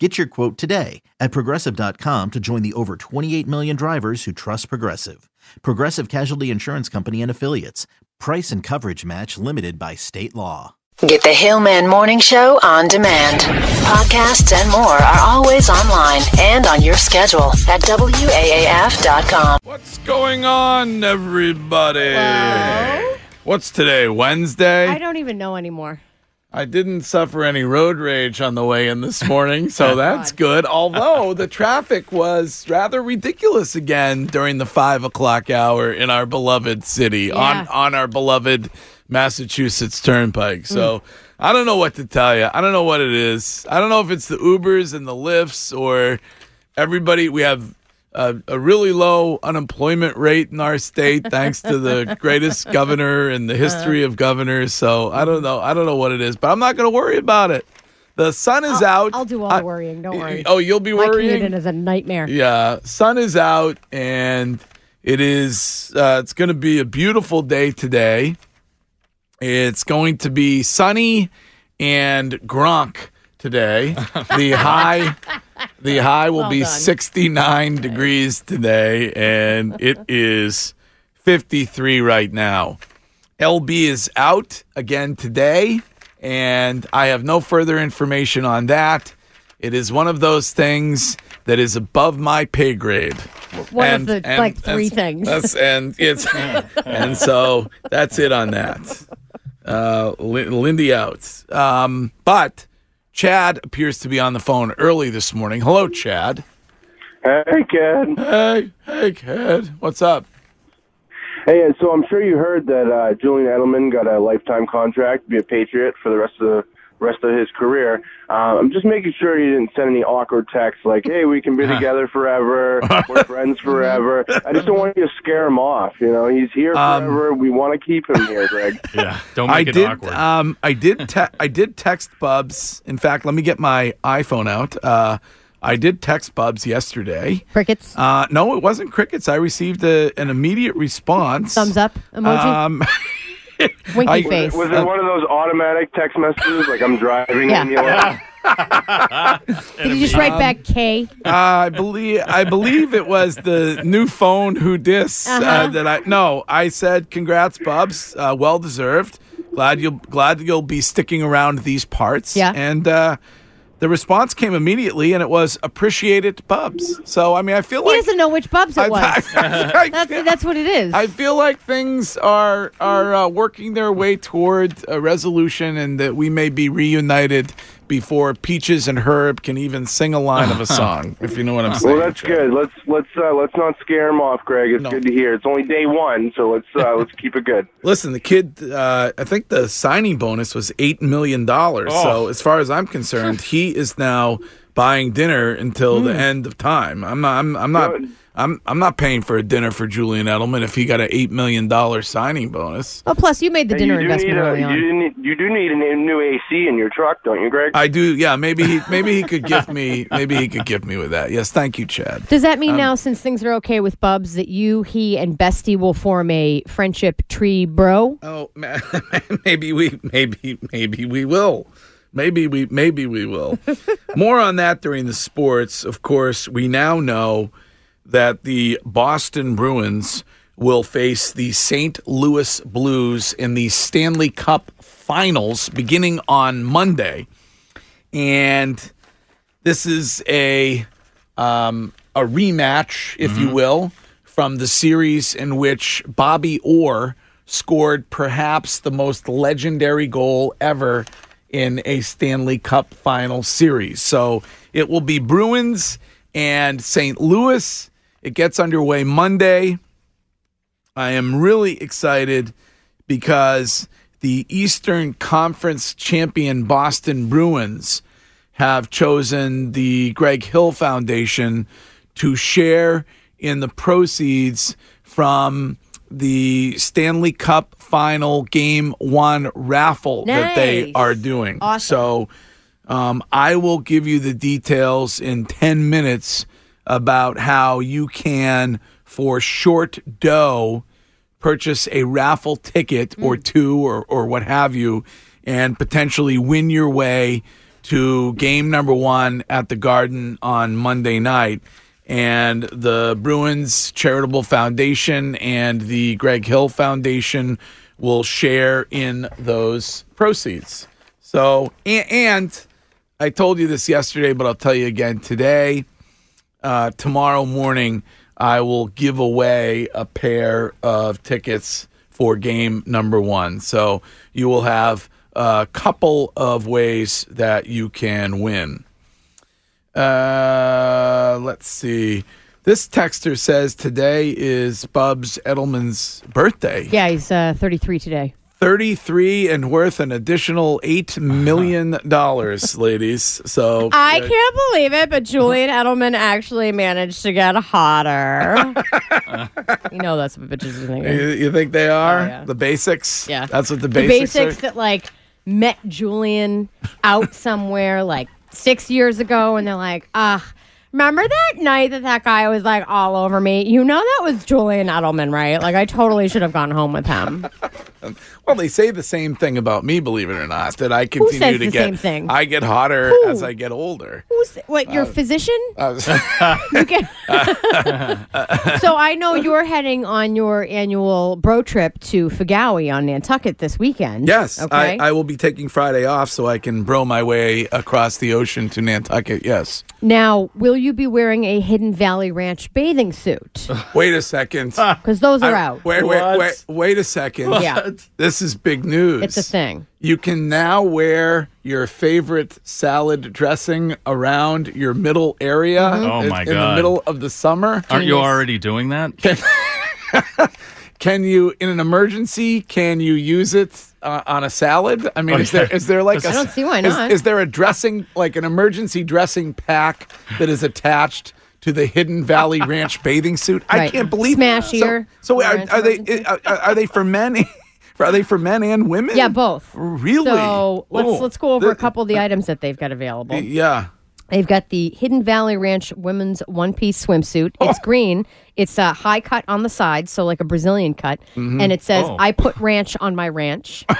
Get your quote today at progressive.com to join the over 28 million drivers who trust Progressive. Progressive Casualty Insurance Company and Affiliates. Price and coverage match limited by state law. Get the Hillman Morning Show on demand. Podcasts and more are always online and on your schedule at WAAF.com. What's going on, everybody? Hello? What's today, Wednesday? I don't even know anymore. I didn't suffer any road rage on the way in this morning, so that's good. Although the traffic was rather ridiculous again during the five o'clock hour in our beloved city on Yeah. on our beloved Massachusetts Turnpike. So mm. I don't know what to tell you. I don't know what it is. I don't know if it's the Ubers and the Lyfts or everybody. We have a, a really low unemployment rate in our state, thanks to the greatest governor in the history of governors. So I don't know. I don't know what it is, but I'm not going to worry about it. The sun is I'll, out. I'll do all I- the worrying. Don't worry. Oh, you'll be My worrying. commute is a nightmare. Yeah, sun is out, and it is. Uh, it's going to be a beautiful day today. It's going to be sunny and Gronk today. The high, the high will Well be done. 69 degrees today, and it is 53 right now. LB is out again today, and I have no further information on that. It is one of those things that is above my pay grade. One of the, like, three that's- things. That's and it's and so that's it on that. Uh, Lindy out, um, but Chad appears to be on the phone early this morning. Hello, Chad. Hey, Ken. Hey, hey, kid. What's up? Hey, so I'm sure you heard that uh, Julian Edelman got a lifetime contract to be a Patriot for the rest of the rest of his career. Uh, I'm just making sure he didn't send any awkward texts like, "Hey, we can be together forever, we're friends forever." I just don't want you to scare him off. You know, he's here Um, forever. we want to keep him here, Greg. Yeah, don't make I it did. awkward. Um, I did. Te- I did text Bubs. In fact, let me get my iPhone out. Uh, I did text Bubs yesterday. Crickets. Uh, no, it wasn't crickets. I received a, an immediate response. Thumbs up emoji. Um, winky I- face. Was it one of those automatic text messages like "I'm driving"? Yeah. And you know, Did you just write back K? Uh, I believe I believe it was the new phone who dis uh, Uh-huh. that I no I said congrats Bubs uh, well deserved glad you'll glad you'll be sticking around these parts Yeah. and uh, the response came immediately and it was appreciated it Bubs so I mean I feel He like he doesn't know which Bubs I, it was. I- That's that's what it is. I feel like things are are uh, working their way toward a resolution, and that we may be reunited before Peaches and Herb can even sing a line of a song. if you know what I'm saying. well, that's good. Let's let's uh, let's not scare him off, Greg. It's No. good to hear. It's only day one, so let's uh, let's keep it good. Listen, the kid. Uh, I think the signing bonus was eight million dollars. So as far as I'm concerned, he is now buying dinner until the end of time. I'm not. I'm, I'm not. No. I'm. I'm not paying for a dinner for Julian Edelman if he got an eight million dollar signing bonus. oh, plus you made the dinner you investment need a, early on. You, do need, you do need a new AC in your truck, don't you, Greg? I do. Yeah. Maybe he. Maybe he could gift me. Maybe he could gift me with that. Yes. Thank you, Chad. Does that Um, mean now, since things are okay with Bubs, that you, he, and Bestie will form a friendship tree bro? Oh, maybe we. Maybe. Maybe we will. Maybe we. Maybe we will. More on that during the sports. Of course, we now know that the Boston Bruins will face the St. Louis Blues in the Stanley Cup Finals beginning on Monday, and this is a um, a rematch, if you will, from the series in which Bobby Orr scored perhaps the most legendary goal ever in a Stanley Cup final series. So it will be Bruins and St. Louis. It gets underway Monday. I am really excited because the Eastern Conference champion Boston Bruins have chosen the Greg Hill Foundation to share in the proceeds from the Stanley Cup final game one raffle that they are doing. Awesome. So um, I will give you the details in 10 minutes about how you can, for short dough, purchase a raffle ticket or mm. two or, or what have you and potentially win your way to game number one at the Garden on Monday night. And the Bruins Charitable Foundation and the Greg Hill Foundation will share in those proceeds. So, and, and I told you this yesterday, but I'll tell you again today. Uh, tomorrow morning, I will give away a pair of tickets for game number one. So you will have a couple of ways that you can win. Uh, let's see. This texter says today is Bubs Edelman's birthday. Yeah, he's uh, 33 today. 33 and worth an additional $8 million, dollars, ladies. So I uh, can't believe it, but Julian Edelman actually managed to get hotter. you know that's what bitches are thinking. You, you think they are Oh, yeah. the basics? Yeah. that's what the the basics, basics are. that like met Julian out somewhere like six years ago, and they're like, ah. Remember that night that that guy was like all over me? You know that was Julian Edelman, right? Like I totally should have gone home with him. Well, they say the same thing about me, believe it or not. That I continue says to the get. same thing? I get hotter Who? as I get older. Who's what? Your physician? Uh, You get- so I know you're heading on your annual bro trip to Figawi on Nantucket this weekend. yes, Okay. I, I will be taking Friday off so I can bro my way across the ocean to Nantucket. Yes. now, will you be wearing a Hidden Valley Ranch bathing suit? Wait a second. Because those are I- out. Wait, wait, What? wait, wait a second. Yeah. This is big news. It's a thing. You can now wear your favorite salad dressing around your middle area Mm-hmm. Oh, in, god! in the middle of the summer. Aren't you already doing that? Can you, in an emergency, can you use it uh, on a salad? I mean, is there is there like a, I don't see why is- not. Is, there a dressing like an emergency dressing pack that is attached? To the Hidden Valley Ranch bathing suit, I can't believe Smash So, ear so are, are they are, are they for men? Are they for men and women? Yeah, both. Really? So let's Oh. let's go over a couple of the items that they've got available. Yeah. They've got the Hidden Valley Ranch women's one piece swimsuit. Oh. It's green. It's a high cut on the side, so like a Brazilian cut. Mm-hmm. And it says, Oh. I put ranch on my ranch.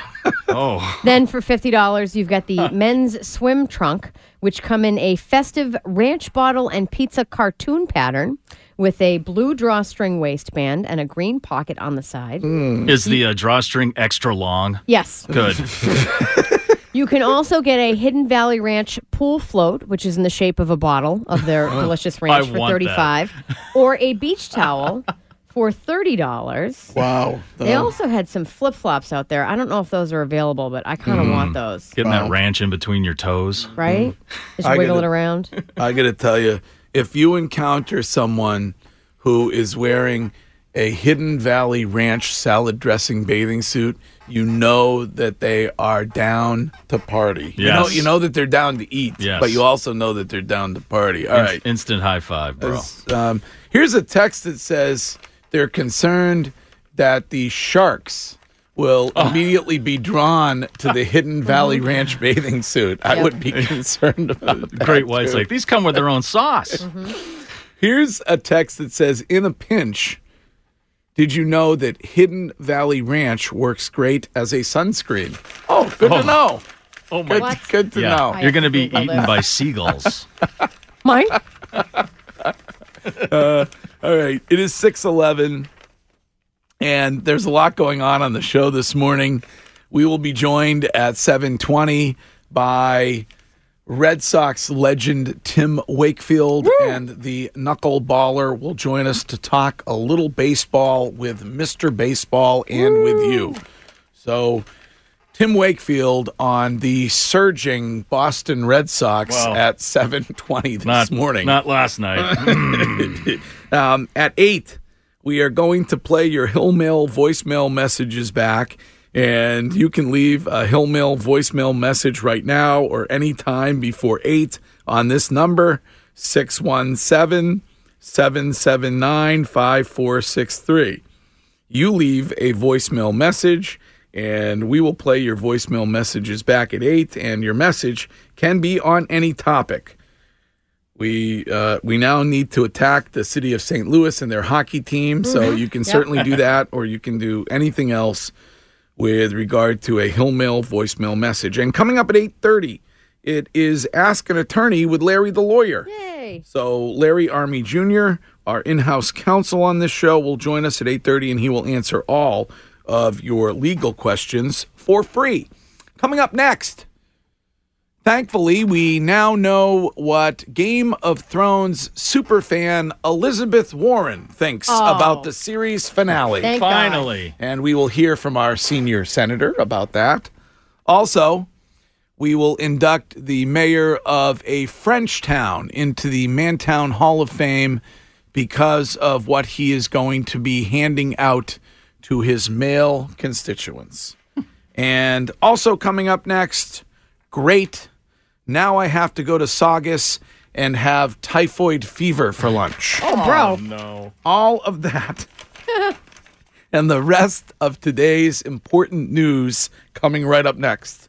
Oh, then for $50, you've got the men's swim trunk, which come in a festive ranch bottle and pizza cartoon pattern with a blue drawstring waistband and a green pocket on the side. Hmm. is the uh, drawstring extra long? Yes. Good. You can also get a Hidden Valley Ranch pool float, which is in the shape of a bottle of their oh. delicious ranch I for want that. 35 or a beach towel for $30. Wow. They uh-huh. also had some flip-flops out there. I don't know if those are available, but I kind of want hmm. those, Getting that ranch in between your toes. right? Hmm. Just I wiggle it gotta- around. I got to tell you, if you encounter someone who is wearing a Hidden Valley Ranch salad dressing bathing suit, you know that they are down to party. You know, Yes. you know that they're down to eat, Yes. but you also know that they're down to party. All In- right. Instant high five, bro. Um, here's a text that says they're concerned that the sharks will Oh. immediately be drawn to the Hidden Valley oh. Ranch bathing suit. I Yep. would be concerned about uh, that. Great White's too. like, these come with their own sauce. Mm-hmm. Here's a text that says, "In a pinch, did you know that Hidden Valley Ranch works great as a sunscreen?" Oh, good to oh know. Oh, my Good, What? good to Yeah, know. you're going to be Googled eaten by seagulls. Mine? Uh, all right, it is six eleven, and there's a lot going on on the show this morning. We will be joined at seven twenty by Red Sox legend Tim Wakefield, and the knuckleballer will join us to talk a little baseball with Mister Baseball and with you. So. Tim Wakefield on the surging Boston Red Sox Wow. at 7:20 this Not morning. Not last night. Um, at eight, we are going to play your Hill Mail voicemail messages back. And you can leave a Hill Mail voicemail message right now or anytime before eight on this number 617 779 5463. You leave a voicemail message, and we will play your voicemail messages back at 8, and your message can be on any topic. We uh, we now need to attack the city of St. Louis and their hockey team, so you can certainly do that, or you can do anything else with regard to a Hill Mail voicemail message. And coming up at 8:30, it is Ask an Attorney with Larry the Lawyer. Yay. So Larry Army Jr., our in-house counsel on this show, will join us at 8:30 and he will answer all of your legal questions for free. Coming up next, thankfully, we now know what Game of Thrones superfan Elizabeth Warren thinks Oh. about the series finale. Thank God. Finally. and we will hear from our senior senator about that. Also, we will induct the mayor of a French town into the Mantown Hall of Fame because of what he is going to be handing out to his male constituents. and also coming up next, great. Now I have to go to Saugus and have typhoid fever for lunch Oh, bro. Oh, no. all of that and the rest of today's important news coming right up next.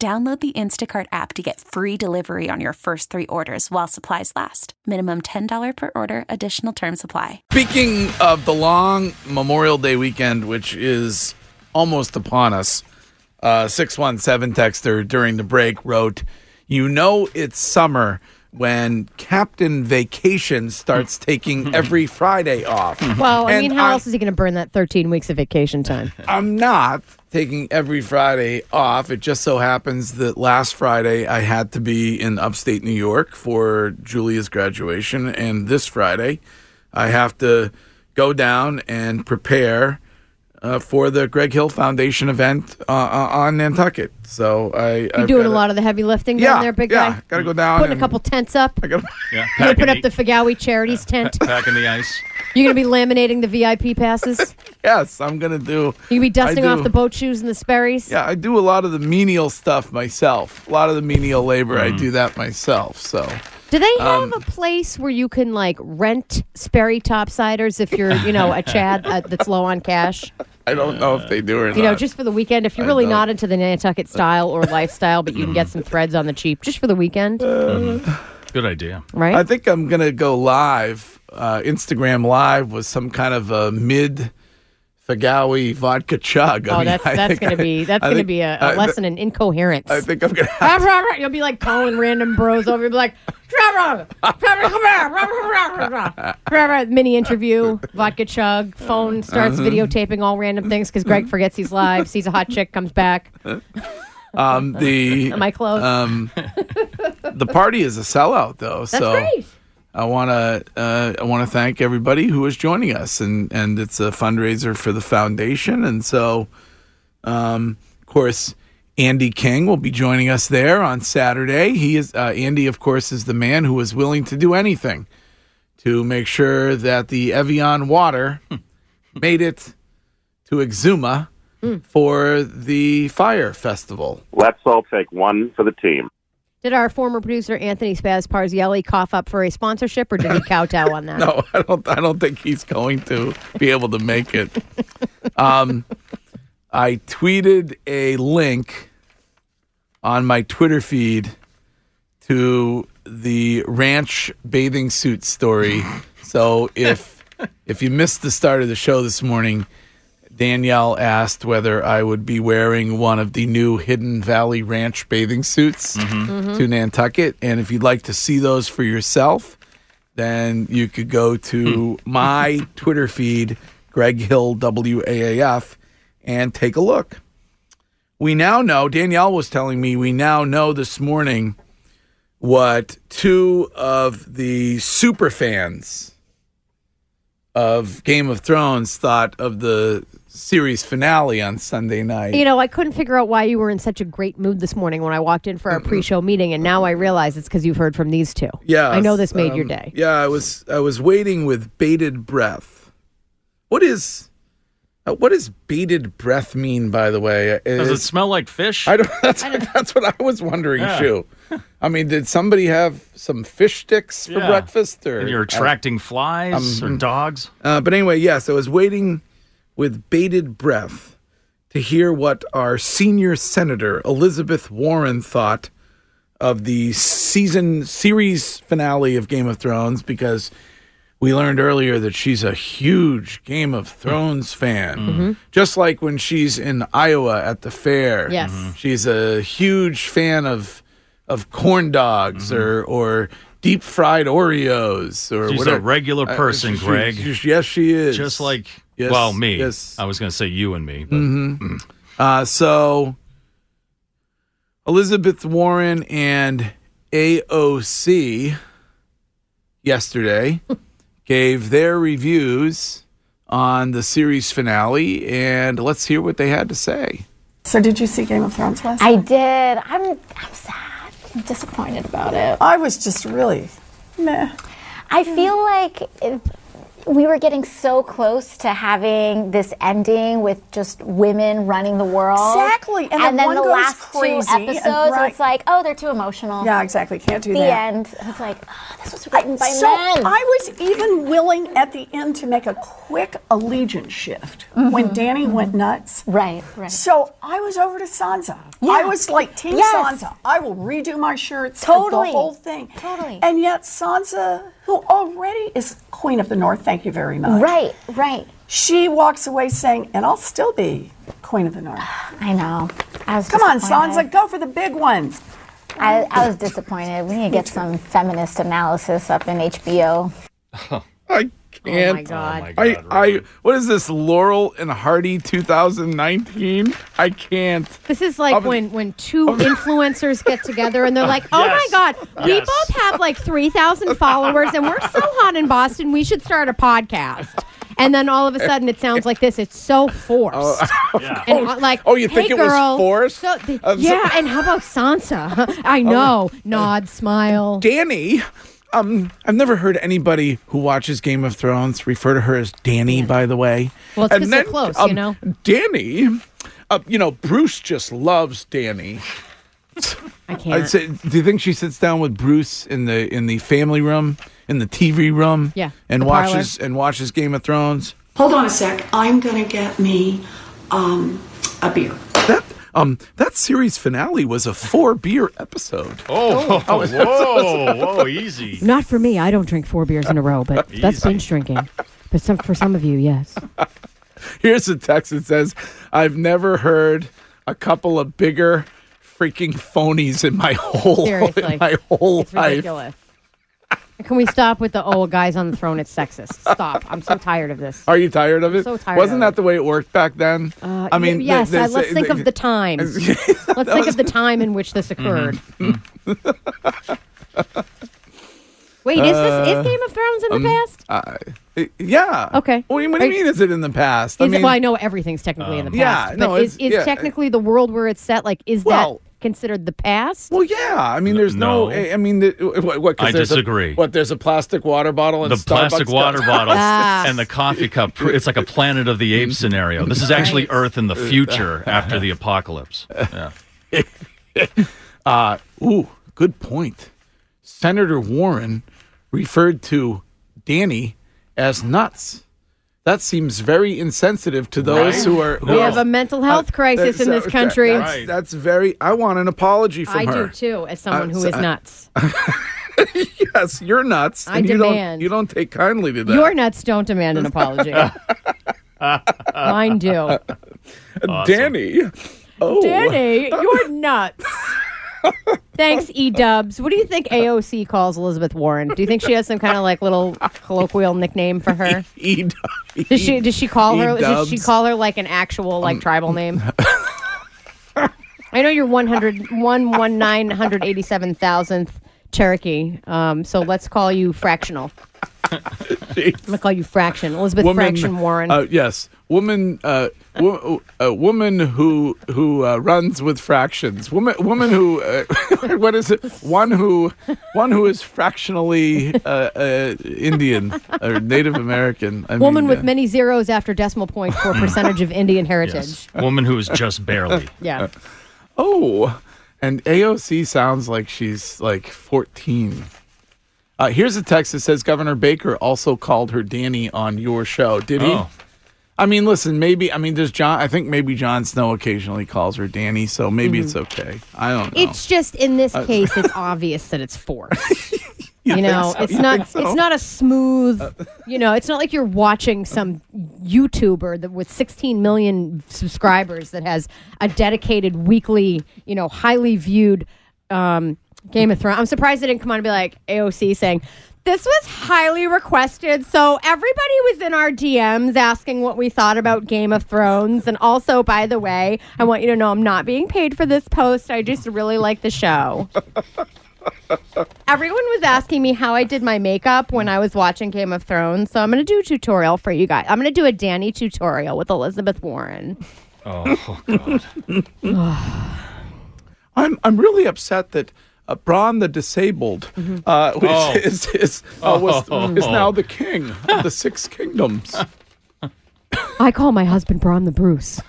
Download the Instacart app to get free delivery on your first three orders while supplies last. Minimum $10 per order, additional term supply. Speaking of the long Memorial Day weekend, which is almost upon us, uh, 617 texter during the break wrote, You know it's summer when Captain Vacation starts taking every Friday off. Well, I And mean, how I'm- else is he going to burn that 13 weeks of vacation time? I'm not taking every Friday off. It just so happens that last Friday I had to be in upstate New York for Julia's graduation, and this Friday I have to go down and prepare uh, for the Greg Hill Foundation event uh, uh, on Nantucket. So I You I've doing a gotta- lot of the heavy lifting yeah, down there, big yeah, guy? Gotta go down. Putting a couple tents up. I gotta, Yeah. You're going to Packing put up the Figawi Charities tent. Packing the ice. You're going to be laminating the VIP passes. yes, I'm gonna do. You're going to be dusting I off the boat shoes and the Sperry's. Yeah, I do a lot of the menial stuff myself. A lot of the menial labor, I do that myself. So. Do they have Um, a place where you can like rent Sperry topsiders if you're, you know, a Chad uh, that's low on cash? I don't know if they do or You know, just for the weekend. If you're I really don't. not into the Nantucket style or lifestyle, but you can get some threads on the cheap just for the weekend, Good idea. right? I think I'm gonna go live, uh, Instagram live with some kind of a mid Figawi vodka chug. I oh, mean, that's I that's gonna I, be that's gonna be a, lesson th- in incoherence. I think I'm gonna. Have You'll be like calling random bros over. You'll be like, mini interview, vodka chug, phone starts uh-huh. videotaping all random things because Greg forgets he's live, sees a hot chick, comes back. Um, the am I close? Um, the party is a sellout though. That's so. Great. I want to uh, I want to thank everybody who is joining us, and and it's a fundraiser for the foundation, and so, um, of course, Andy King will be joining us there on Saturday. He is uh, Andy, of course, is the man who is willing to do anything to make sure that the Evian water made it to Exuma for the Fyre Festival. Let's all take one for the team. Did our former producer Anthony Spaz Parzielli cough up for a sponsorship, or did he kowtow on that? No, I don't. I don't think he's going to be able to make it. Um, I tweeted a link on my Twitter feed to the ranch bathing suit story. So if if you missed the start of the show this morning, Danielle asked whether I would be wearing one of the new Hidden Valley Ranch bathing suits mm-hmm. Mm-hmm. to Nantucket, and if you'd like to see those for yourself then you could go to hmm. my Twitter feed, Greg Hill WAAF, and take a look. We now know, Danielle was telling me, we now know this morning what two of the super fans of Game of Thrones thought of the series finale on Sunday night. You know, I couldn't figure out why you were in such a great mood this morning when I walked in for our pre-show meeting, and now I realize it's because you've heard from these two. yeah, I know this made your um, day. Yeah, I was I was waiting with bated breath. What is uh, what does bated breath mean? By the way, Does it smell like fish? I don't. That's, that's what I was wondering Yeah. too. I mean, did somebody have some fish sticks for Yeah. breakfast, or and you're attracting flies Um, or dogs? Uh, but anyway, yes, I was waiting with bated breath to hear what our senior senator Elizabeth Warren thought of the season series finale of Game of Thrones because we learned earlier that she's a huge Game of Thrones fan. Just like when she's in Iowa at the fair. Yes. Mhm. She's a huge fan of of corn dogs or or deep fried Oreos or She's whatever. a regular Uh, person, she- Greg. she- yes, she is. Just like, Yes, well, me. yes. I was going to say you and me. But Uh, so Elizabeth Warren and AOC yesterday gave their reviews on the series finale, and let's hear what they had to say. So did you see Game of Thrones last I night? did. I'm, I'm sad. I'm disappointed about it. I was just really meh. I feel like it, we were getting so close to having this ending with just women running the world. Exactly, and And, then then the last crazy, two episodes, right. it's like, oh, they're too emotional. Yeah, exactly. Can't do The that. The end. It's like, oh, this was written by so men. I was even willing at the end to make a quick allegiance shift when mm-hmm. Danny mm-hmm. went nuts. right, right. So I was over to Sansa. Yeah. I was like Team Yes. Sansa. I will redo my shirts. Totally. The whole thing. Totally. And yet Sansa, who already is Queen of the North, thank you very much. Right, right. She walks away saying, and I'll still be Queen of the North. I know. I was Come on, disappointed. Sansa, go for the big ones. I, I was disappointed. We need to get some feminist analysis up in HBO. I can't. Oh my God. I, God, I, really? what is this, Laurel and Hardy 2019? I can't. This is like Of- when when two influencers get together and they're like, "Oh Yes. my god, we Yes. both have like 3,000 followers and we're so hot in Boston, we should start a podcast." And then all of a sudden it sounds like this. It's so forced. yeah. And uh, like, Oh, you think hey, it was forced? So the- Um, so- yeah, and how about Sansa? I know. Nod, smile. Danny. Um, I've never heard anybody who watches Game of Thrones refer to her as Danny. By the way, Well, it's because they're then, close, um, you know? Danny. Uh, you know, Bruce just loves Danny. I I'd can't. say, do you think she sits down with Bruce in the in the family room, in the TV room, Yeah, and the parlor. watches and watches Game of Thrones? Hold on a sec. I'm going to get me um, a beer. That um that series finale was a four beer episode. Oh, whoa, whoa, easy. Not for me. I don't drink four beers in a row, but that's binge drinking. But some for some of you, yes. Here's a text that says, "I've never heard a couple of bigger freaking phonies in my whole Seriously. in my whole It's life." ridiculous. Can we stop with the oh, a guy's on the throne? It's sexist. Stop. I'm so tired of this. Are you tired of it? So tired Wasn't of that it. the way it worked back then? Uh, I mean, y- yes. they- they let's think of the time. let's think of the time in which this occurred. Wait, is this is Game of Thrones in the past? Uh, yeah. Okay. What do you, what do you Are you- mean? Is it in the past? Is it, well, I know everything's technically in the past, yeah, past, no, but is, it's- is yeah. technically the world where it's set like is Well- that considered the past? Well, yeah. I mean, there's no. No. I I mean, the, what? what 'cause I there's a- disagree. what? There's a plastic water bottle and The plastic water bottle Ah. and the coffee cup. It's like a Planet of the Apes scenario. This is actually Earth in the future after the apocalypse. Yeah. Uh, ooh, good point. Senator Warren referred to Danny as nuts. That seems very insensitive to those Right. who are. Who we are- have a mental health Uh, crisis in this uh, country. That's, Right. that's very. I want an apology from I her. do too, as someone Uh, who so- is nuts. Yes, you're nuts. I and you don't. demand. You don't take kindly to that. Your nuts don't demand an apology. Mine do. Danny. Oh, Danny, you're nuts. Thanks, E Dubs. What do you think AOC calls Elizabeth Warren? Do you think she has some kind of like little colloquial nickname for her? E- Dubs. Does she does she call her does she call her like an actual like tribal name? I know you're 100 1 1 987,000th Cherokee. Um, so let's call you fractional. I'm gonna call you fraction, Elizabeth Fraction Warren. Uh, yes, woman. Uh, wo- a woman who who uh, runs with fractions. Woman. Woman who. Uh, what is it? One who. One who is fractionally uh, uh, Indian or Native American. I Woman mean, with uh, many zeros after decimal point for percentage of Indian heritage. Yes. Woman who is just barely. Yeah. Oh, and AOC sounds like she's like 14. Uh, here's a text that says Governor Baker also called her Danny on your show. Did he? Oh. I mean, listen, maybe, I mean, does John, I think maybe Jon Snow occasionally calls her Danny, so maybe it's okay. I don't know. Mm-hmm. It's just in this case, it's obvious that it's forced. You, think know, so? it's You not. so? It's not a smooth. You know, it's not like you're watching some YouTuber that with 16 million subscribers that has a dedicated weekly, you know, highly viewed um, Game of Thrones. I'm surprised they didn't come on and be like AOC saying. This was highly requested. So everybody was in our DMs asking what we thought about Game of Thrones. And also, by the way, I want you to know I'm not being paid for this post. I just really like the show. Everyone was asking me how I did my makeup when I was watching Game of Thrones. So I'm going to do a tutorial for you guys. I'm going to do a Danny tutorial with Elizabeth Warren. Oh, God. I'm, I'm really upset that uh, Braun the Disabled uh, which Oh. is, is, uh, was, is now the king of the Six Kingdoms. I call my husband Braun the Bruce.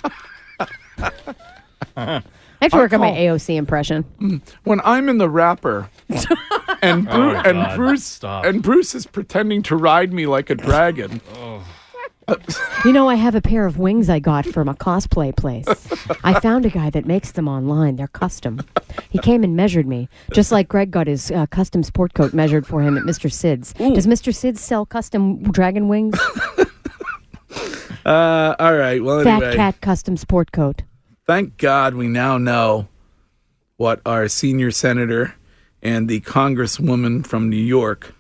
I have to work on my AOC impression. when I'm in the wrapper and Bru- Oh, and Bruce Stop. and Bruce is pretending to ride me like a dragon. You know, I have a pair of wings I got from a cosplay place. I found a guy that makes them online. They're custom. He came and measured me, just like Greg got his uh, custom sport coat measured for him at Mr. Sid's. Does Mr. Sid's sell custom dragon wings? Uh, all right. Well, Fat anyway, cat custom sport coat. thank God we now know what our senior senator and the congresswoman from New York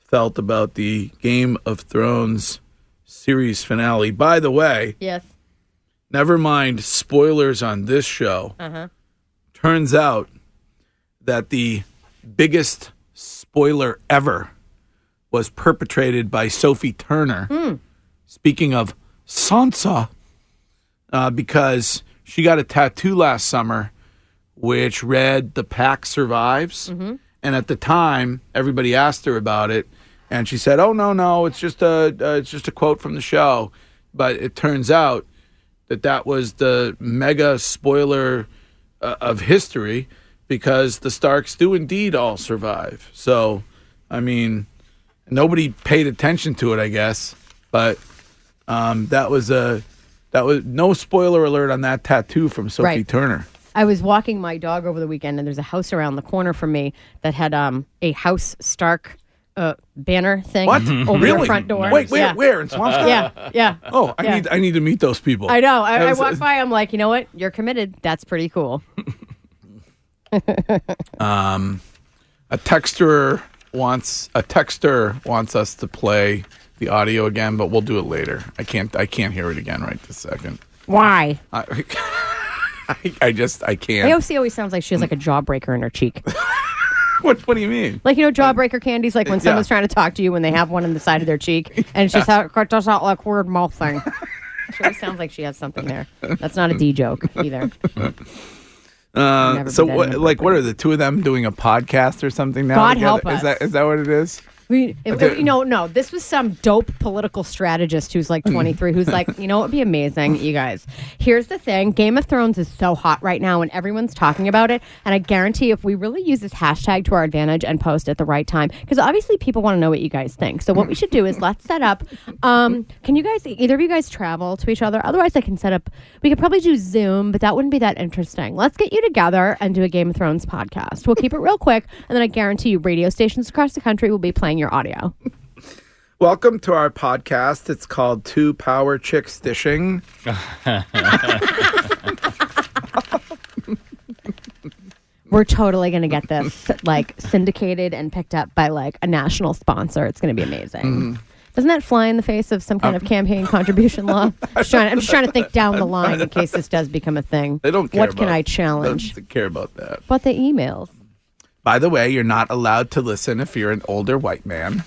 felt about the Game of Thrones series finale. By the way, Yes. never mind spoilers on this show. Uh-huh. Turns out that the biggest spoiler ever was perpetrated by Sophie Turner. Speaking of Sansa, uh, because she got a tattoo last summer which read "The Pack Survives," and at the time, everybody asked her about it, and she said, "Oh no, no, it's just a uh, it's just a quote from the show." But it turns out that that was the mega spoiler uh, of history because the Starks do indeed all survive. So, I mean, nobody paid attention to it, I guess, but um, that was a that was no spoiler alert on that tattoo from Sophie Right. Turner. I was walking my dog over the weekend, and there's a house around the corner from me that had um, a House Stark uh, banner thing What? over really? front door. Wait, where? yeah. Where in Swampscott? Yeah, yeah. Oh, I Yeah. need I need to meet those people. I know. I, That I was- walked by. I'm like, you know what? You're committed. That's pretty cool. Um, a texter wants a texter wants us to play the audio again, but we'll do it later. I can't I can't hear it again right this second. Why? I, I, I just I can't. AOC always sounds like she has like a jawbreaker in her cheek. What what do you mean? Like you know, jawbreaker candies. Like when Yeah. someone's trying to talk to you when they have one in the side of their cheek, and it's just how it does that like weird mouth thing. She always sounds like she has something there. That's not a D joke either. Uh, Never so that what, like what are the two of them doing a podcast or something now? God together? help Is us. that is that what it is? We, if, Okay. you know, no, this was some dope political strategist who's like 23, who's like, you know, it'd be amazing, you guys. Here's the thing Game of Thrones is so hot right now, and everyone's talking about it. And I guarantee if we really use this hashtag to our advantage and post at the right time, because obviously people want to know what you guys think. So what we should do is let's set up. Um, can you guys, either of you guys travel to each other? Otherwise, I can set up, we could probably do Zoom, but that wouldn't be that interesting. Let's get you together and do a Game of Thrones podcast. We'll keep it real quick, and then I guarantee you radio stations across the country will be playing your audio. Welcome to our podcast. It's called Two Power Chicks Dishing. We're totally going to get this like syndicated and picked up by like a national sponsor. It's going to be amazing. Mm-hmm. Doesn't that fly in the face of some kind of campaign contribution law? Just trying, I'm just trying to think down the line in case this does become a thing. They don't care What can I challenge? They don't care about that. But the emails. By the way, you're not allowed to listen if you're an older white man.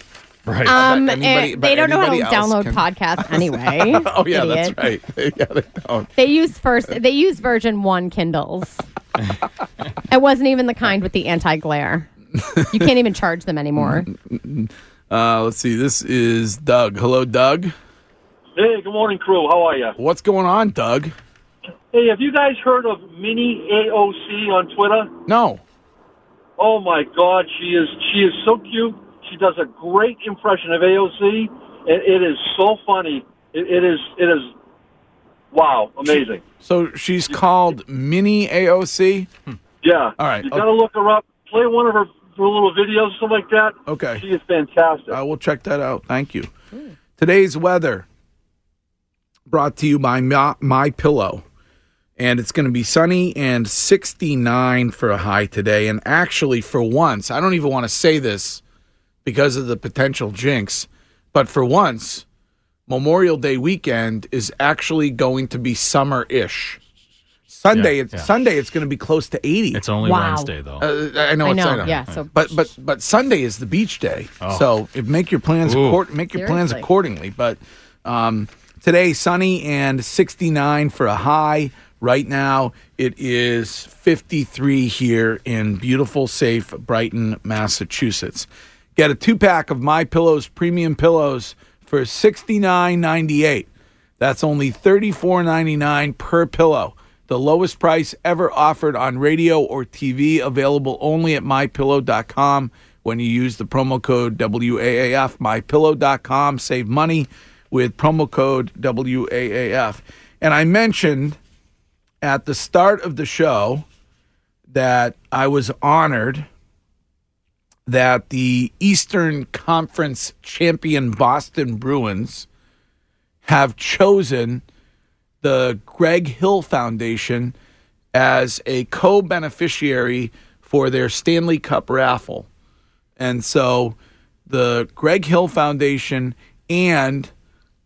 Right. Um, eh, anybody- but they don't know how to download can- podcasts anyway. oh yeah, idiot. that's right. yeah, they don't. They use first. They use version one Kindles. it wasn't even the kind with the anti glare. You can't even charge them anymore. Uh, let's see. This is Doug. Hello, Doug. Hey, good morning, crew. How are you? What's going on, Doug? Hey, have you guys heard of Mini AOC on Twitter? No. Oh my God, she is she is so cute. She does a great impression of AOC, and it is so funny. It, it is it is wow, amazing. So she's called Mini AOC. Hmm. Yeah. All right. You got to look her up. Play one of her, her little videos, something like that. Okay. She is fantastic. I will check that out. Thank you. Today's weather brought to you by My, My Pillow. And it's going to be sunny and 69 for a high today. And actually, for once, I don't even want to say this because of the potential jinx, but for once, Memorial Day weekend is actually going to be summer ish. Sunday, Yeah, it's yeah. Sunday. It's going to be close to 80. It's only Wow. Wednesday though. Uh, I know. I it's, know, I know. yeah, so- but but but Sunday is the beach day, Oh. so if, make your plans Ooh. make your plans accordingly. But um, today sunny and 69 for a high. Right now it is 53 here in beautiful, safe Brighton, Massachusetts. Get a two pack of My Pillows premium pillows for 69.98. That's only 34.99 per pillow. The lowest price ever offered on radio or TV, available only at mypillow.com. When you use the promo code WAAF, mypillow.com, save money with promo code WAAF. And I mentioned at the start of the show that I was honored that the Eastern Conference champion Boston Bruins have chosen the Greg Hill Foundation as a co beneficiary for their Stanley Cup raffle. And so the Greg Hill Foundation and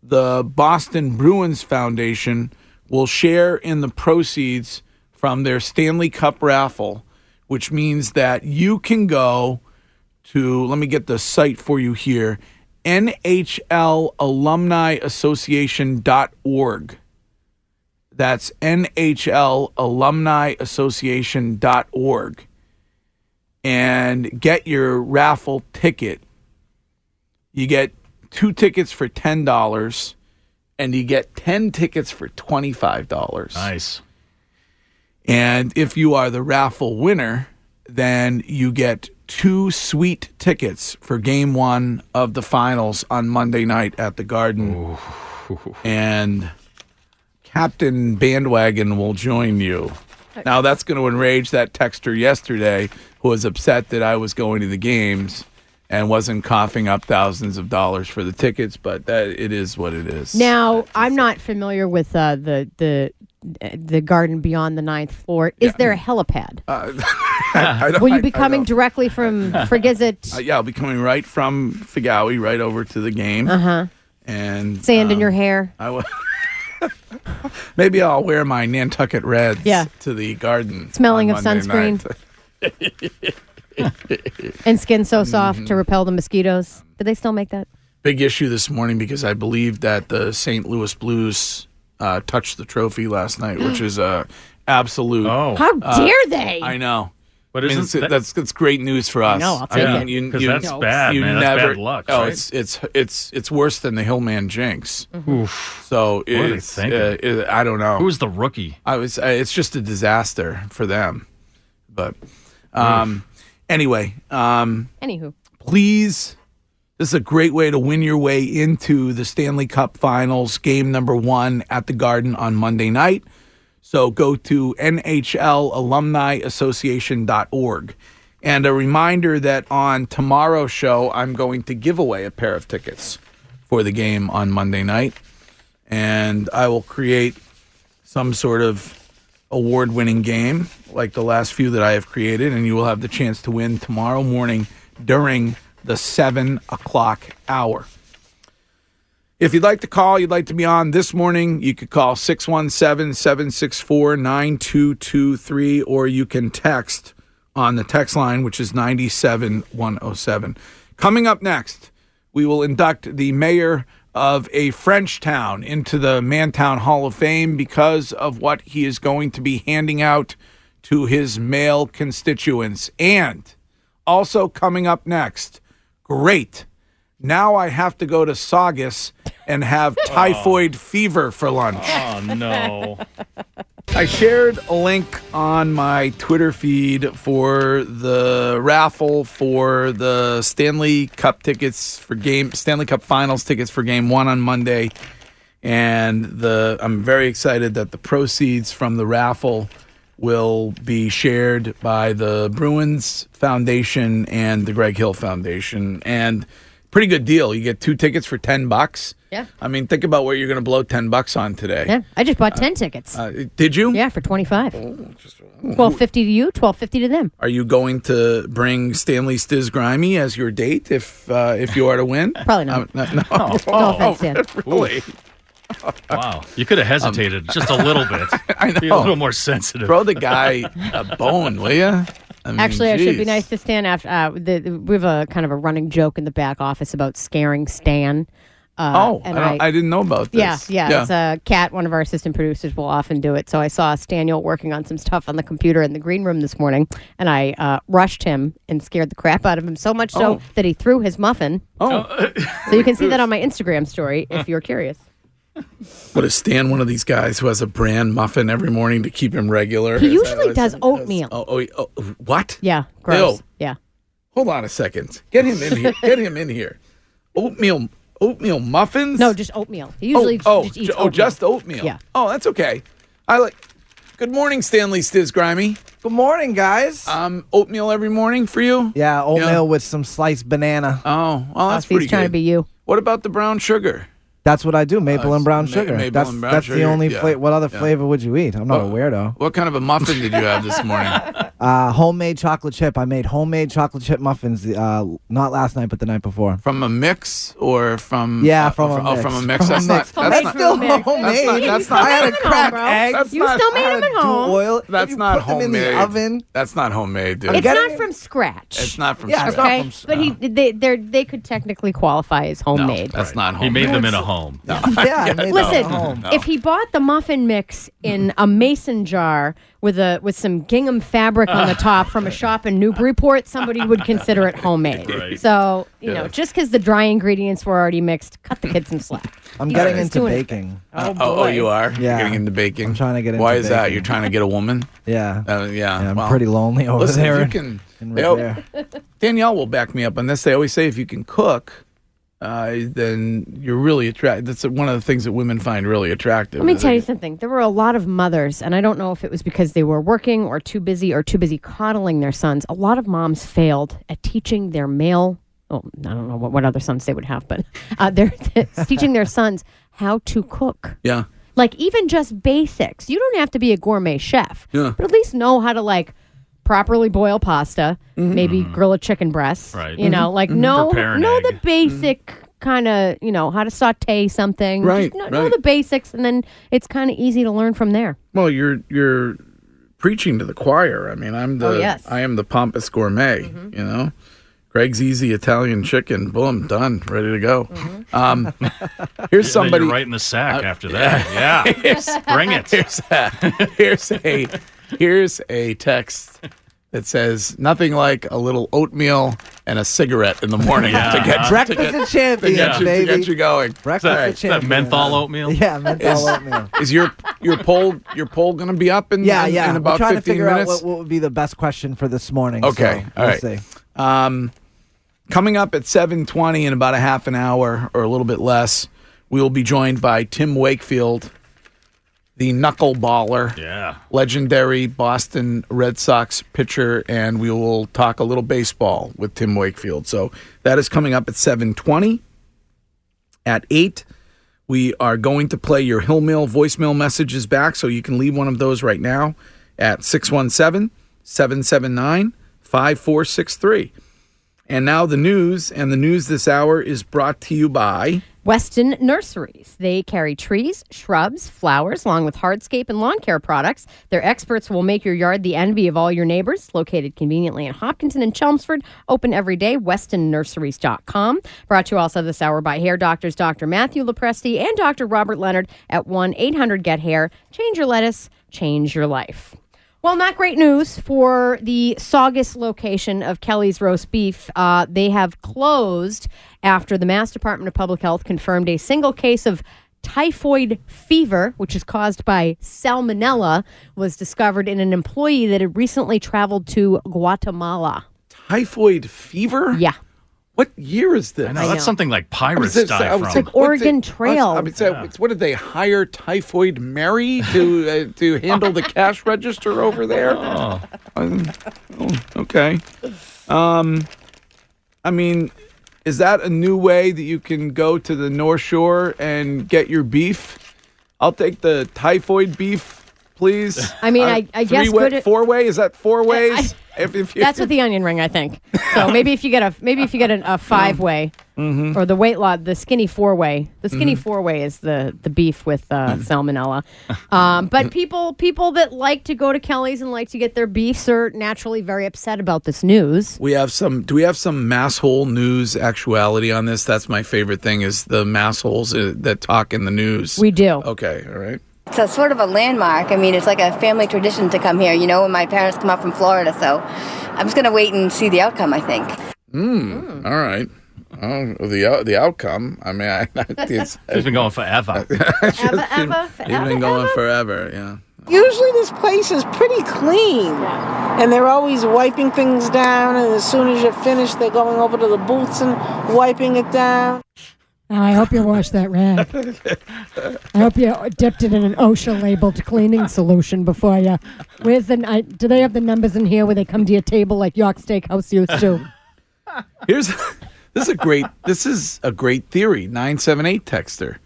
the Boston Bruins Foundation will share in the proceeds from their Stanley Cup raffle, which means that you can go to, let me get the site for you here, NHLalumniassociation.org. That's NHLalumniassociation.org. And get your raffle ticket. You get two tickets for $10 and you get 10 tickets for $25. Nice. And if you are the raffle winner, then you get two sweet tickets for game one of the finals on Monday night at the Garden. And Captain Bandwagon will join you. Now, that's going to enrage that texter yesterday who was upset that I was going to the games and wasn't coughing up thousands of dollars for the tickets, but that it is what it is. Now, I'm not familiar with uh, the the the garden beyond the ninth floor. Is there a helipad? I don't- Will you I- be I coming don't- directly from Frigizit? Uh, yeah, I'll be coming right from Figawi right over to the game. Uh huh. And Sand in um, your hair. I will. Maybe I'll wear my Nantucket Reds Yeah. to the garden. Smelling of Monday sunscreen. Night. And skin so soft Mm-hmm. to repel the mosquitoes. Do they still make that? Big issue this morning because I believe that the St. Louis Blues uh, touched the trophy last night, which is a absolute. Oh. How uh, dare they? I know. But I mean, isn't it's, that- that's that's great news for us. know, I'll take I it. mean, you- 'Cause you- that's bad, you man. That's never- bad luck, Oh, right? it's it's it's it's worse than the Hillman jinx. Oof. So What are they it's uh, it, I don't know. Who's the rookie? I was. Uh, it's just a disaster for them. But um, anyway, um, Anywho, please. This is a great way to win your way into the Stanley Cup Finals, game number one at the Garden on Monday night. So go to NHLalumniassociation.org. And a reminder that on tomorrow's show, I'm going to give away a pair of tickets for the game on Monday night. And I will create some sort of award winning game like the last few that I have created. And you will have the chance to win tomorrow morning during the seven o'clock hour. If you'd like to call, you'd like to be on this morning, you could call 617 764 9223 or you can text on the text line, which is 97107. Coming up next, we will induct the mayor of a French town into the Mantown Hall of Fame because of what he is going to be handing out to his male constituents. And also coming up next, great. Now I have to go to Saugus and have oh. typhoid fever for lunch. Oh no. I shared a link on my Twitter feed for the raffle for the Stanley Cup tickets for game Stanley Cup Finals tickets for game 1 on Monday. And the I'm very excited that the proceeds from the raffle will be shared by the Bruins Foundation and the Greg Hill Foundation. And pretty good deal. You get two tickets for 10 bucks. Yeah. I mean, think about what you're going to blow 10 bucks on today. Yeah, I just bought ten tickets. Uh, did you? yeah, for twenty five. Twelve fifty to you, twelve fifty to them. Are you going to bring Stanley Stiz Grimy as your date if uh, if you are to win? Probably not. Um, no, no. Oh. No offense, Dan. really? Wow. You could have hesitated just a little bit. I Be a little more sensitive. Throw the guy a bone, will you? I mean, Actually, I should be nice to Stan. After uh, the, the- we have a kind of a running joke in the back office about scaring Stan. Uh, Oh, I, and don't, I, didn't know about this. Yeah, yeah, It's a cat. One of our assistant producers will often do it. So I saw Staniel working on some stuff on the computer in the green room this morning, and I uh, rushed him and scared the crap out of him so much so Oh. that he threw his muffin. Oh, So you can see that on my Instagram story if you're curious. What is Stan? One of these guys who has a bran muffin every morning to keep him regular. He usually does it- oatmeal. Oh, oh, oh, what? Yeah, gross. Ew. Yeah. Hold on a second. Get him in here. Get him in here. Oatmeal, oatmeal muffins. No, just oatmeal. He usually oh, oh, just eats ju- oh, oatmeal. just oatmeal. Yeah. Oh, that's okay. I like. Good morning, Stanley Stiz Grimy. Good morning, guys. Um, oatmeal every morning for you. yeah, oatmeal yeah. with some sliced banana. Oh, well, that's Oh, pretty he's trying good. to be you. What about the brown sugar? That's what I do. Maple Uh, and brown ma- sugar. maple that's and brown that's sugar, the only yeah, flavor. What other yeah. flavor would you eat? I'm not a weirdo. What kind of a muffin did you have this morning? Uh, homemade chocolate chip. I made homemade chocolate chip muffins. Uh, not last night, but the night before. From a mix or from? Yeah, uh, from a oh, mix. from a mix. From a that's mix. not. That's Homemade not. still homemade. That's not- that's not- I had a to them at crack home, bro. That's You not- still made them at home. Oil. That's you not put them in homemade. the oven. That's not homemade, dude. It's not from scratch. It's not from Yeah, scratch. okay, but he they they they could technically qualify as No, homemade. that's not He made them in a home. Yeah, I Listen, them home. if he bought the muffin mix in a mason jar with a with some gingham fabric on the top from a shop in Newburyport, somebody would consider it homemade. Right. So you Yeah. know, just because the dry ingredients were already mixed, cut the kid some slack. I'm He's- getting he's into baking. Oh, oh, you are? You're Yeah. getting into baking. I'm trying to get Why into is that? You're trying to get a woman? Yeah. Uh, yeah. Yeah, I'm well, pretty lonely over Listen, there. if you can. in they. Danielle will back me up on this. They always say if you can cook, uh, then you're really attracted. That's one of the things that women find really attractive. Let me tell you something. There were a lot of mothers, and I don't know if it was because they were working or too busy or too busy coddling their sons. A lot of moms failed at teaching their male. Oh, I don't know what, what other sons they would have, but uh, they're teaching their sons how to cook. Yeah. Like even just basics. You don't have to be a gourmet chef, Yeah. but at least know how to like properly boil pasta, mm-hmm. maybe mm-hmm. grill a chicken breast. Mm-hmm. Right. You know, mm-hmm. like know Prepare know egg. the basic kind of you know how to saute something. Right, Just know, know the basics, and then it's kind of easy to learn from there. Well, you're you're preaching to the choir. I mean, I'm oh, the Oh, yes. I am the pompous gourmet. You know, Greg's easy Italian chicken. Boom, done, ready to go. Um, here's somebody. you're right in the sack after that. Yeah. Here's, Bring it. Here's a, here's a here's a text that says nothing like a little oatmeal and a cigarette in the morning Yeah. to get Breakfast to of get, to get you, to get you going. Breakfast All of right. Is that menthol oatmeal? Yeah, menthol oatmeal. Is your your poll your poll going to be up in Yeah, in, yeah. in We're about trying to 15 figure minutes? out what, what would be the best question for this morning. Okay, so all we'll see. Um, coming up at 7:20 in about a half an hour or a little bit less, we will be joined by Tim Wakefield, the knuckleballer, Yeah. legendary Boston Red Sox pitcher, and we will talk a little baseball with Tim Wakefield. So that is coming up at 7:20. At 8, we are going to play your Hillmill voicemail messages back so you can leave one of those right now at 617 779 5463. And now the news, and the news this hour is brought to you by Weston Nurseries. They carry trees, shrubs, flowers, along with hardscape and lawn care products. Their experts will make your yard the envy of all your neighbors. Located conveniently in Hopkinton and Chelmsford, open every day. WestonNurseries.com. Brought to you also this hour by Hair Doctors Dr. Matthew LoPresti and Dr. Robert Leonard at 1 800 GET HAIR. Change your lettuce, change your life. Well, not great news for the Saugus location of Kelly's roast beef. Uh, they have closed after the Mass Department of Public Health confirmed a single case of typhoid fever, which is caused by salmonella, was discovered in an employee that had recently traveled to Guatemala. Typhoid fever? Yeah. What year is this? I know, that's something like pirates I was- die I from. like, Like Oregon it- Trail. I mean, so what did they hire Typhoid Mary to uh, to handle the cash register over there? Oh. Um, oh, okay. Um, I mean, is that a new way that you can go to the North Shore and get your beef? I'll take the typhoid beef, please. I mean, I- I guess way, good- four way. Is that four ways? if, if you, That's with the onion ring, I think. So maybe if you get a maybe if you get a, a five way Mhm. or the weight lot, the skinny four way. The skinny Mhm. four way is the the beef with uh, Mm. salmonella. Um, but people people that like to go to Kelly's and like to get their beefs are naturally very upset about this news. We have some. Do we have some masshole news actuality on this? That's my favorite thing is the massholes uh, that talk in the news. We do. Okay, all right. It's a sort of a landmark. I mean, it's like a family tradition to come here, you know, when my parents come up from Florida. So I'm just going to wait and see the outcome, I think. Mm, All right. Oh, the out- the outcome. I mean, I, it's, It's been going forever. It's been going forever. Yeah. Usually this place is pretty clean. And they're always wiping things down, and as soon as you're finished, they're going over to the booths and wiping it down. Oh, I hope you washed that rag. I hope you dipped it in an OSHA labeled cleaning solution before you. Where's the? I, do they have the numbers in here where they come to your table like York Steakhouse used to? Here's this is a great this is a great theory. Nine seven eight texter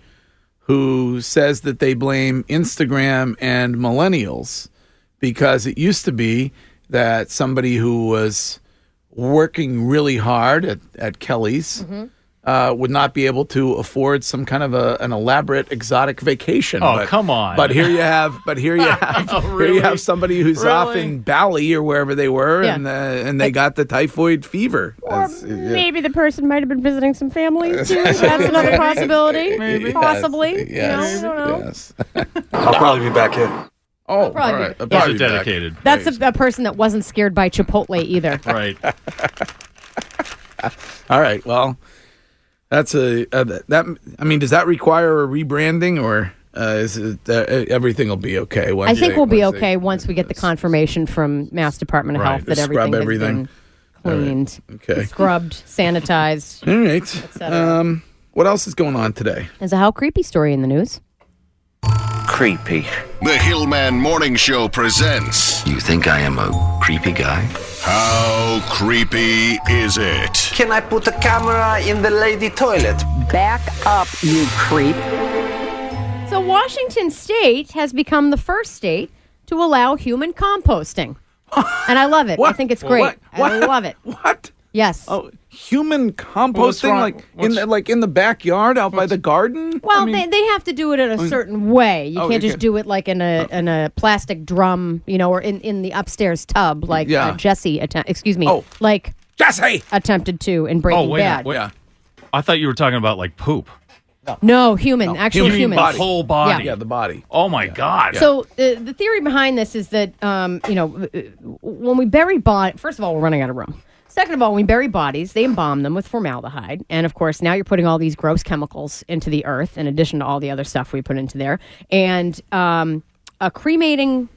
who says that they blame Instagram and millennials because it used to be that somebody who was working really hard at, at Kelly's mm-hmm. Uh, would not be able to afford some kind of a, an elaborate exotic vacation. Oh, come on. But here you have, but here you have, here you have somebody who's off in Bali or wherever they were, Yeah. and uh, and they got the typhoid fever. Or That's- yeah. maybe the person might have been visiting some family too. That's another possibility. Maybe. Possibly. Yes, You know, I don't know. yes. I'll probably be back here. Oh, probably all right. I'll probably are be back. dedicated. That's a, a person that wasn't scared by Chipotle either. Right. All right. Well, that's a uh, that. I mean, does that require a rebranding or uh, is it uh, everything will be okay? Once I think they- we'll be once they- okay once we get the confirmation from Mass Department of Right, Health that scrub everything, has everything. been cleaned, Okay. scrubbed, sanitized. All right. Um, what else is going on today? There's a how creepy story in the news. Creepy. The Hill-Man Morning Show presents You think I am a creepy guy? How Creepy Is It? Can I put a camera in the lady toilet? Back up, you creep. So Washington State has become the first state to allow human composting, and I love it. I think it's great. What? I What? love it. What? Yes. Oh, human What's composting, wrong? like in the, like in the backyard out by the garden. Well, I mean- they, they have to do it in a mean- certain way. You Oh, can't you just can- do it like in a in a plastic drum, you know, or in, in the upstairs tub, like Yeah. uh, Jesse. Atten- excuse me, Oh. like Jesse attempted to in Breaking oh, wait. Bad. wait. I thought you were talking about like poop. No, human, actual human humans. body. Whole body. Yeah, the body. Oh my God. So the the theory behind this is that um, you know uh, when we bury body, first of all, we're running out of room. Second of all, we bury bodies, they embalm them with formaldehyde, and of course, now you're putting all these gross chemicals into the earth, in addition to all the other stuff we put into there. And um, a cremating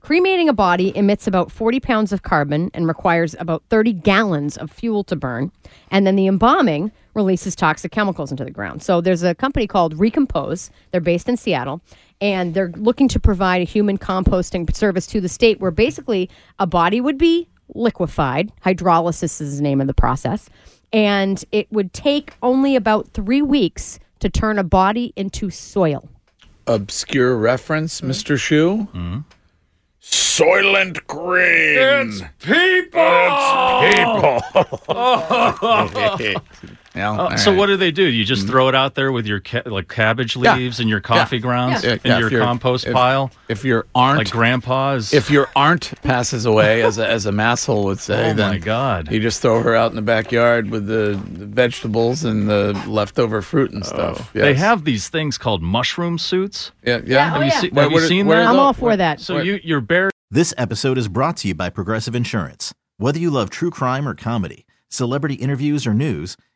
cremating a body emits about 40 pounds of carbon and requires about 30 gallons of fuel to burn. And then the embalming releases toxic chemicals into the ground. So there's a company called Recompose. They're based in Seattle. And they're looking to provide a human composting service to the state where basically a body would be liquefied. Hydrolysis is the name of the process. And it would take only about three weeks to turn a body into soil. Obscure reference, hmm. Mr. Shoe. Hmm. Soylent Green. It's people. It's people. You know? Oh, so right. what do they do? You just mm-hmm. throw it out there with your ca- like cabbage Yeah. leaves and your coffee Yeah. grounds Yeah. and Yeah, your compost if- pile? If your aunt, like grandpa's, if your aunt passes away, as a, as a masshole would say, Oh, then my God. you just throw her out in the backyard with the, the vegetables and the leftover fruit and stuff. Oh. They Yes. have these things called mushroom suits. Yeah, yeah. Oh, have oh, you, yeah. see- Where- have you seen where that? I'm all for that. So you you're buried. This episode is brought to you by Progressive Insurance. Whether you love true crime or comedy, celebrity interviews or news,